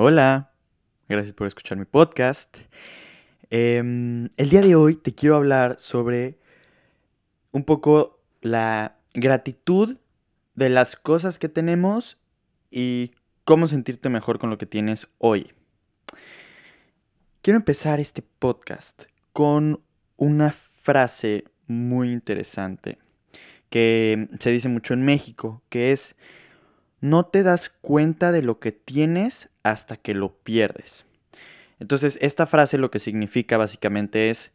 Hola, gracias por escuchar mi podcast. Em, el día de hoy te quiero hablar sobre un poco la gratitud de las cosas que tenemos y cómo sentirte mejor con lo que tienes hoy. Quiero empezar este podcast con una frase muy interesante que se dice mucho en México, que es no te das cuenta de lo que tienes hasta que lo pierdes. Entonces, esta frase lo que significa básicamente es,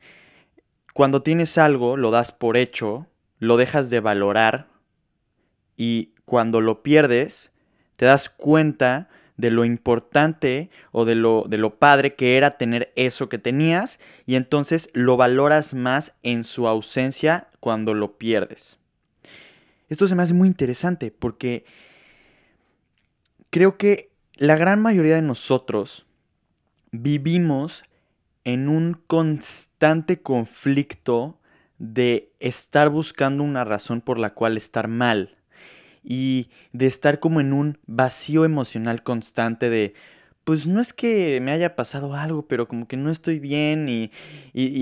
cuando tienes algo, lo das por hecho, lo dejas de valorar y cuando lo pierdes, te das cuenta de lo importante o de lo, de lo padre que era tener eso que tenías y entonces lo valoras más en su ausencia cuando lo pierdes. Esto se me hace muy interesante porque creo que la gran mayoría de nosotros vivimos en un constante conflicto de estar buscando una razón por la cual estar mal y de estar como en un vacío emocional constante de, pues no es que me haya pasado algo, pero como que no estoy bien y,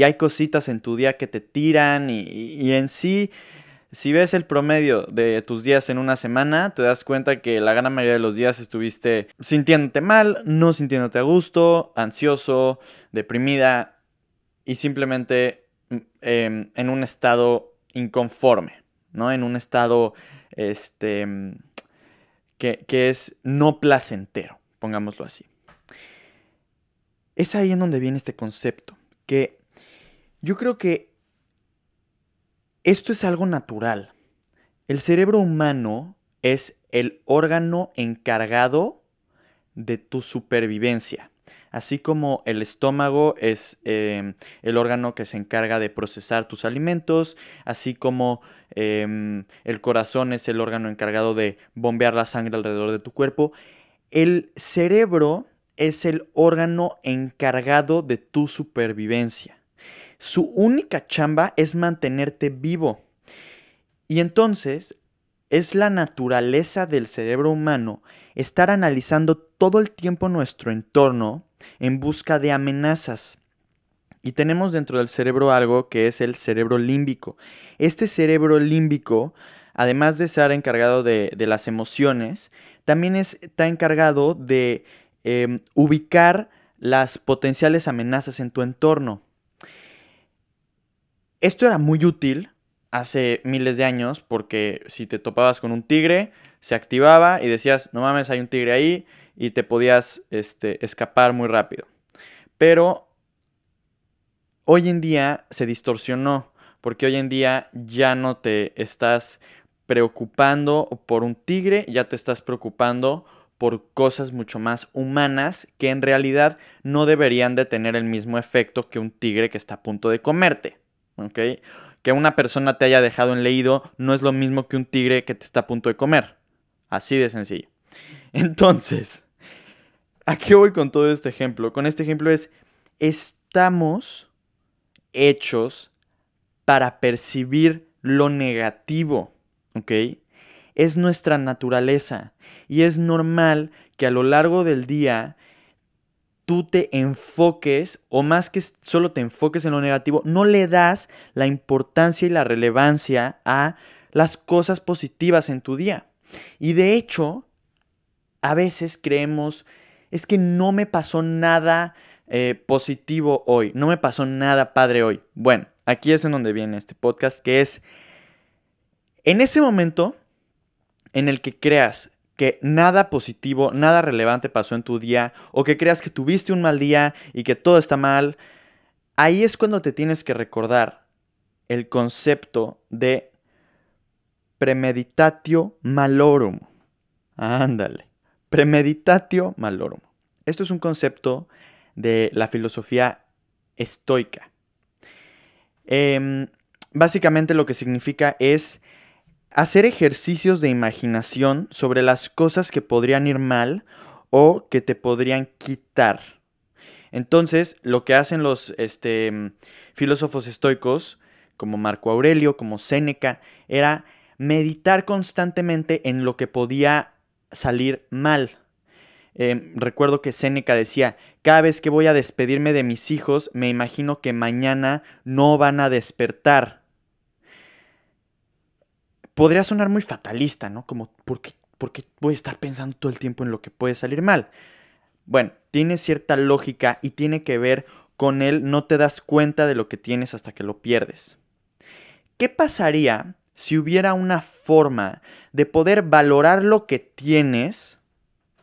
hay cositas en tu día que te tiran y, y en sí si ves el promedio de tus días en una semana, te das cuenta que la gran mayoría de los días estuviste sintiéndote mal, no sintiéndote a gusto, ansioso, deprimida y simplemente mm, em, en un estado inconforme, ¿no? En un estado este, mm, que, que es no placentero, pongámoslo así. Es ahí en donde viene este concepto, que yo creo que esto es algo natural. El cerebro humano es el órgano encargado de tu supervivencia. Así como el estómago es em, el órgano que se encarga de procesar tus alimentos, así como em, el corazón es el órgano encargado de bombear la sangre alrededor de tu cuerpo, el cerebro es el órgano encargado de tu supervivencia. Su única chamba es mantenerte vivo. Y entonces es la naturaleza del cerebro humano estar analizando todo el tiempo nuestro entorno en busca de amenazas. Y tenemos dentro del cerebro algo que es el cerebro límbico. Este cerebro límbico, además de estar encargado de, las emociones, también está encargado de em, ubicar las potenciales amenazas en tu entorno. Esto era muy útil hace miles de años porque si te topabas con un tigre, se activaba y decías, no mames, hay un tigre ahí y te podías este, escapar muy rápido. Pero hoy en día se distorsionó porque hoy en día ya no te estás preocupando por un tigre, ya te estás preocupando por cosas mucho más humanas que en realidad no deberían de tener el mismo efecto que un tigre que está a punto de comerte. Que una persona te haya dejado en leído no es lo mismo que un tigre que te está a punto de comer. Así de sencillo. Entonces, ¿a qué voy con todo este ejemplo? Con este ejemplo es, estamos hechos para percibir lo negativo. Es nuestra naturaleza y es normal que a lo largo del día tú te enfoques, o más que solo te enfoques en lo negativo, no le das la importancia y la relevancia a las cosas positivas en tu día. Y de hecho, a veces creemos, es que no me pasó nada eh, positivo hoy, no me pasó nada padre hoy. Bueno, aquí es en donde viene este podcast, que es, en ese momento en el que creas que nada positivo, nada relevante pasó en tu día o que creas que tuviste un mal día y que todo está mal, ahí es cuando te tienes que recordar el concepto de premeditatio malorum. Ándale, premeditatio malorum. Esto es un concepto de la filosofía estoica. Em, básicamente lo que significa es hacer ejercicios de imaginación sobre las cosas que podrían ir mal o que te podrían quitar. Entonces, lo que hacen los este, filósofos estoicos, como Marco Aurelio, como Séneca, era meditar constantemente en lo que podía salir mal. Em, recuerdo que Séneca decía, cada vez que voy a despedirme de mis hijos, me imagino que mañana no van a despertar. Podría sonar muy fatalista, ¿no? Como, ¿por qué, ¿por qué voy a estar pensando todo el tiempo en lo que puede salir mal? Bueno, tiene cierta lógica y tiene que ver con él no te das cuenta de lo que tienes hasta que lo pierdes. ¿Qué pasaría si hubiera una forma de poder valorar lo que tienes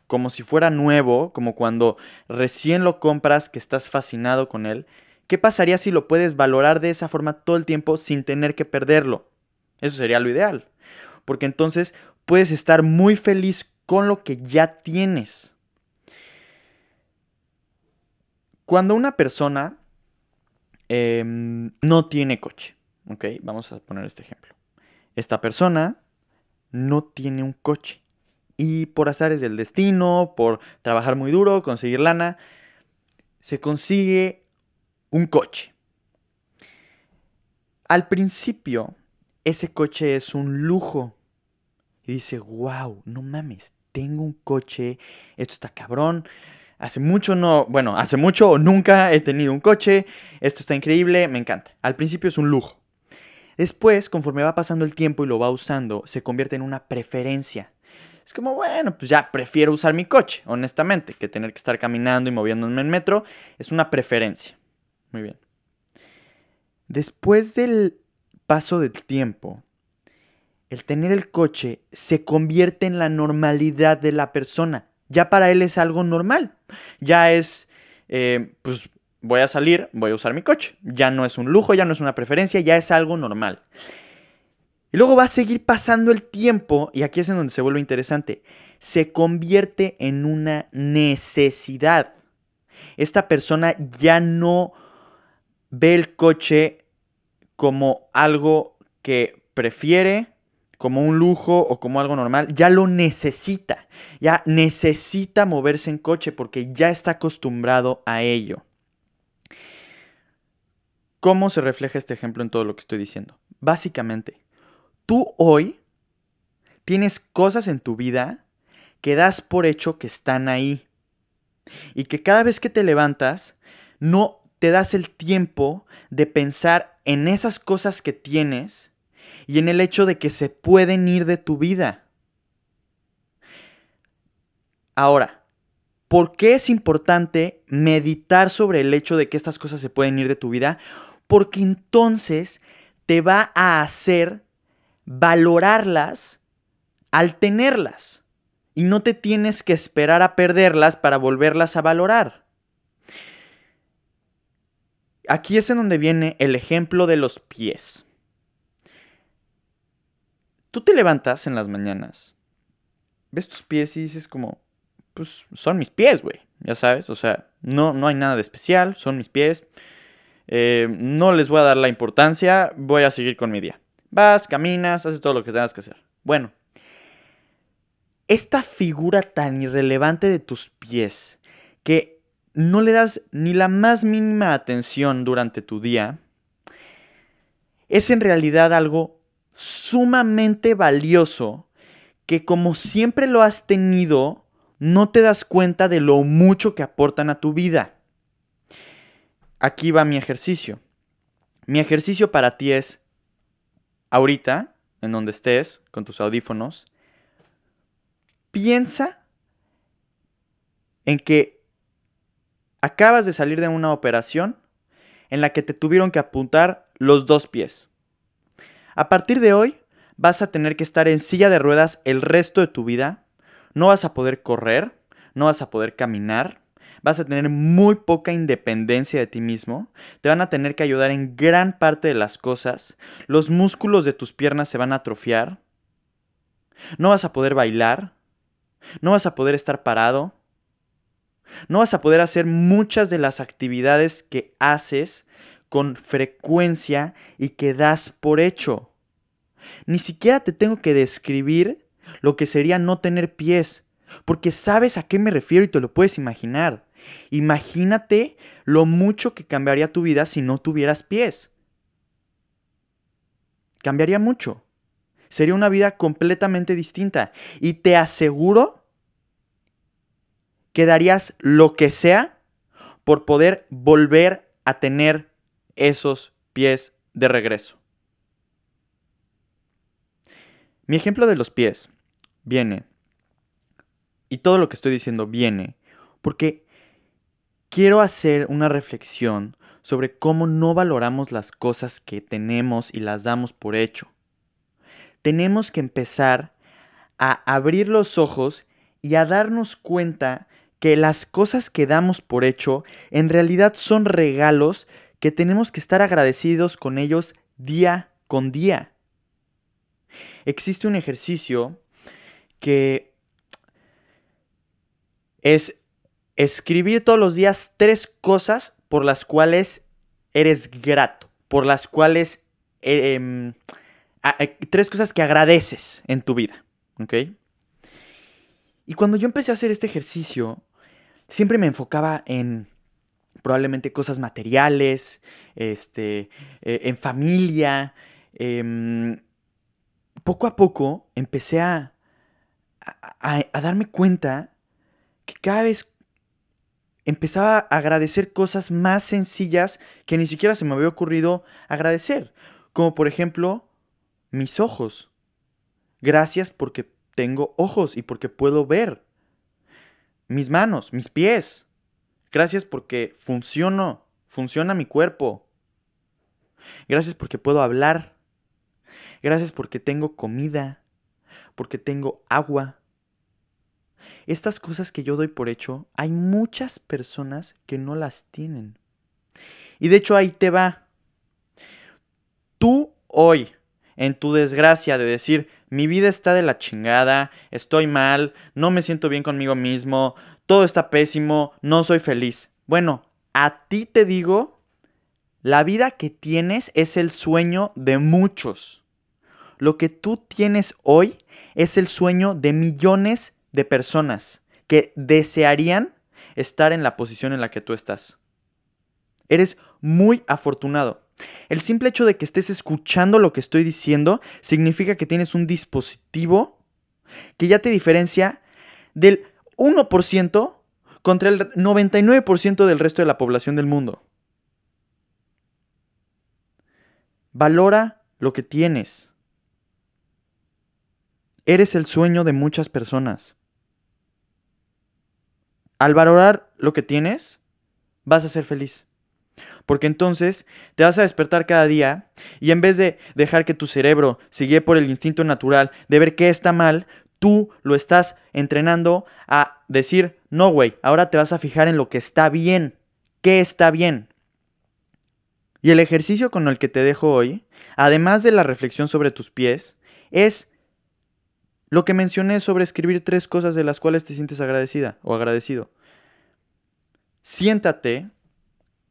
como si fuera nuevo, como cuando recién lo compras que estás fascinado con él? ¿Qué pasaría si lo puedes valorar de esa forma todo el tiempo sin tener que perderlo? Eso sería lo ideal, porque entonces puedes estar muy feliz con lo que ya tienes. Cuando una persona em, no tiene coche, ¿ok? Vamos a poner este ejemplo. Esta persona no tiene un coche y por azares del destino, por trabajar muy duro, conseguir lana, se consigue un coche. Al principio, ese coche es un lujo. Y dice, wow, no mames, tengo un coche, esto está cabrón, Hace mucho no, bueno, hace mucho o nunca he tenido un coche. Esto está increíble, me encanta. Al principio es un lujo. Después, conforme va pasando el tiempo y lo va usando, se convierte en una preferencia. Es como, bueno, pues ya prefiero usar mi coche, honestamente, que tener que estar caminando y moviéndome en metro. Es una preferencia. Muy bien. Después del paso del tiempo, el tener el coche se convierte en la normalidad de la persona ya para él es algo normal. Ya es, eh, pues voy a salir, voy a usar mi coche. Ya no es un lujo, ya no es una preferencia, ya es algo normal. Y luego va a seguir pasando el tiempo, y aquí es en donde se vuelve interesante, se convierte en una necesidad. Esta persona ya no ve el coche como algo que prefiere, como un lujo o como algo normal, ya lo necesita, ya necesita moverse en coche porque ya está acostumbrado a ello. ¿Cómo se refleja este ejemplo en todo lo que estoy diciendo? Básicamente, tú hoy tienes cosas en tu vida que das por hecho que están ahí y que cada vez que te levantas no te das el tiempo de pensar en esas cosas que tienes y en el hecho de que se pueden ir de tu vida. Ahora, ¿por qué es importante meditar sobre el hecho de que estas cosas se pueden ir de tu vida? Porque entonces te va a hacer valorarlas al tenerlas. Y no te tienes que esperar a perderlas para volverlas a valorar. Aquí es en donde viene el ejemplo de los pies. Tú te levantas en las mañanas, ves tus pies y dices como, pues son mis pies, güey, ya sabes, o sea, no, no hay nada de especial, son mis pies, eh, no les voy a dar la importancia, voy a seguir con mi día. Vas, caminas, haces todo lo que tengas que hacer. Bueno, esta figura tan irrelevante de tus pies que no le das ni la más mínima atención durante tu día, es en realidad algo sumamente valioso que como siempre lo has tenido, no te das cuenta de lo mucho que aportan a tu vida. Aquí va mi ejercicio. Mi ejercicio para ti es, ahorita, en donde estés, con tus audífonos, piensa en que acabas de salir de una operación en la que te tuvieron que apuntar los dos pies. A partir de hoy vas a tener que estar en silla de ruedas el resto de tu vida. No vas a poder correr, no vas a poder caminar, vas a tener muy poca independencia de ti mismo, te van a tener que ayudar en gran parte de las cosas, los músculos de tus piernas se van a atrofiar, no vas a poder bailar, no vas a poder estar parado, no vas a poder hacer muchas de las actividades que haces con frecuencia y que das por hecho. Ni siquiera te tengo que describir lo que sería no tener pies, porque sabes a qué me refiero y te lo puedes imaginar. Imagínate lo mucho que cambiaría tu vida si no tuvieras pies. Cambiaría mucho. Sería una vida completamente distinta. Y te aseguro que darías lo que sea por poder volver a tener esos pies de regreso. Mi ejemplo de los pies viene, y todo lo que estoy diciendo viene, porque quiero hacer una reflexión sobre cómo no valoramos las cosas que tenemos y las damos por hecho. Tenemos que empezar a abrir los ojos y a darnos cuenta que las cosas que damos por hecho en realidad son regalos que tenemos que estar agradecidos con ellos día con día. Existe un ejercicio que es escribir todos los días tres cosas por las cuales eres grato, por las cuales... Eh, em, tres cosas que agradeces en tu vida, ¿ok? Y cuando yo empecé a hacer este ejercicio, siempre me enfocaba en probablemente cosas materiales, este, eh, en familia. Em, poco a poco empecé a, a darme cuenta que cada vez empezaba a agradecer cosas más sencillas que ni siquiera se me había ocurrido agradecer. Como por ejemplo, mis ojos. Gracias porque tengo ojos y porque puedo ver. Mis manos, mis pies. Gracias porque funciono, funciona mi cuerpo. Gracias porque puedo hablar. Gracias porque tengo comida, porque tengo agua, estas cosas que yo doy por hecho, hay muchas personas que no las tienen. Y de hecho ahí te va. Tú hoy, en tu desgracia de decir, mi vida está de la chingada, estoy mal, no me siento bien conmigo mismo, todo está pésimo, no soy feliz. Bueno, a ti te digo, la vida que tienes es el sueño de muchos. Lo que tú tienes hoy es el sueño de millones de personas que desearían estar en la posición en la que tú estás. Eres muy afortunado. El simple hecho de que estés escuchando lo que estoy diciendo significa que tienes un dispositivo que ya te diferencia del 1% contra el 99% del resto de la población del mundo. Valora lo que tienes. Eres el sueño de muchas personas. Al valorar lo que tienes, vas a ser feliz. Porque entonces te vas a despertar cada día y en vez de dejar que tu cerebro siga por el instinto natural de ver qué está mal, tú lo estás entrenando a decir, no, güey, ahora te vas a fijar en lo que está bien. ¿Qué está bien? Y el ejercicio con el que te dejo hoy, además de la reflexión sobre tus pies, es lo que mencioné sobre escribir tres cosas de las cuales te sientes agradecida o agradecido. Siéntate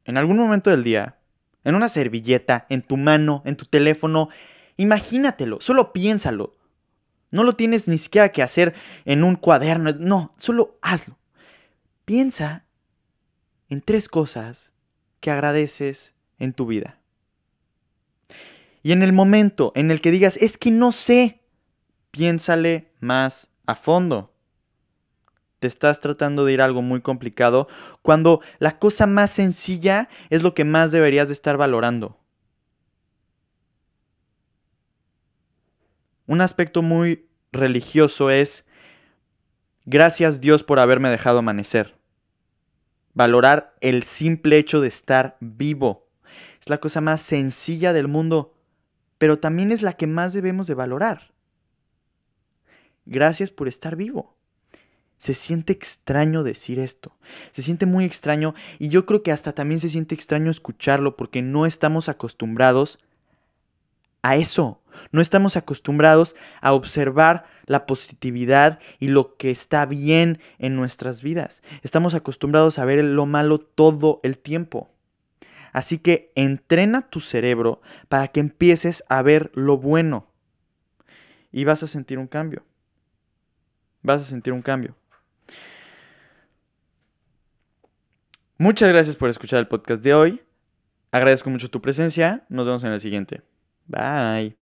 en algún momento del día, en una servilleta, en tu mano, en tu teléfono. Imagínatelo, solo piénsalo. No lo tienes ni siquiera que hacer en un cuaderno, no, solo hazlo. Piensa en tres cosas que agradeces en tu vida. Y en el momento en el que digas, es que no sé, piénsale más a fondo. Te estás tratando de ir a algo muy complicado cuando la cosa más sencilla es lo que más deberías de estar valorando. Un aspecto muy religioso es gracias Dios por haberme dejado amanecer. Valorar el simple hecho de estar vivo. Es la cosa más sencilla del mundo, pero también es la que más debemos de valorar. Gracias por estar vivo. Se siente extraño decir esto. Se siente muy extraño y yo creo que hasta también se siente extraño escucharlo porque no estamos acostumbrados a eso. No estamos acostumbrados a observar la positividad y lo que está bien en nuestras vidas. Estamos acostumbrados a ver lo malo todo el tiempo. Así que entrena tu cerebro para que empieces a ver lo bueno. Y vas a sentir un cambio vas a sentir un cambio. Muchas gracias por escuchar el podcast de hoy. Agradezco mucho tu presencia. Nos vemos en el siguiente. Bye.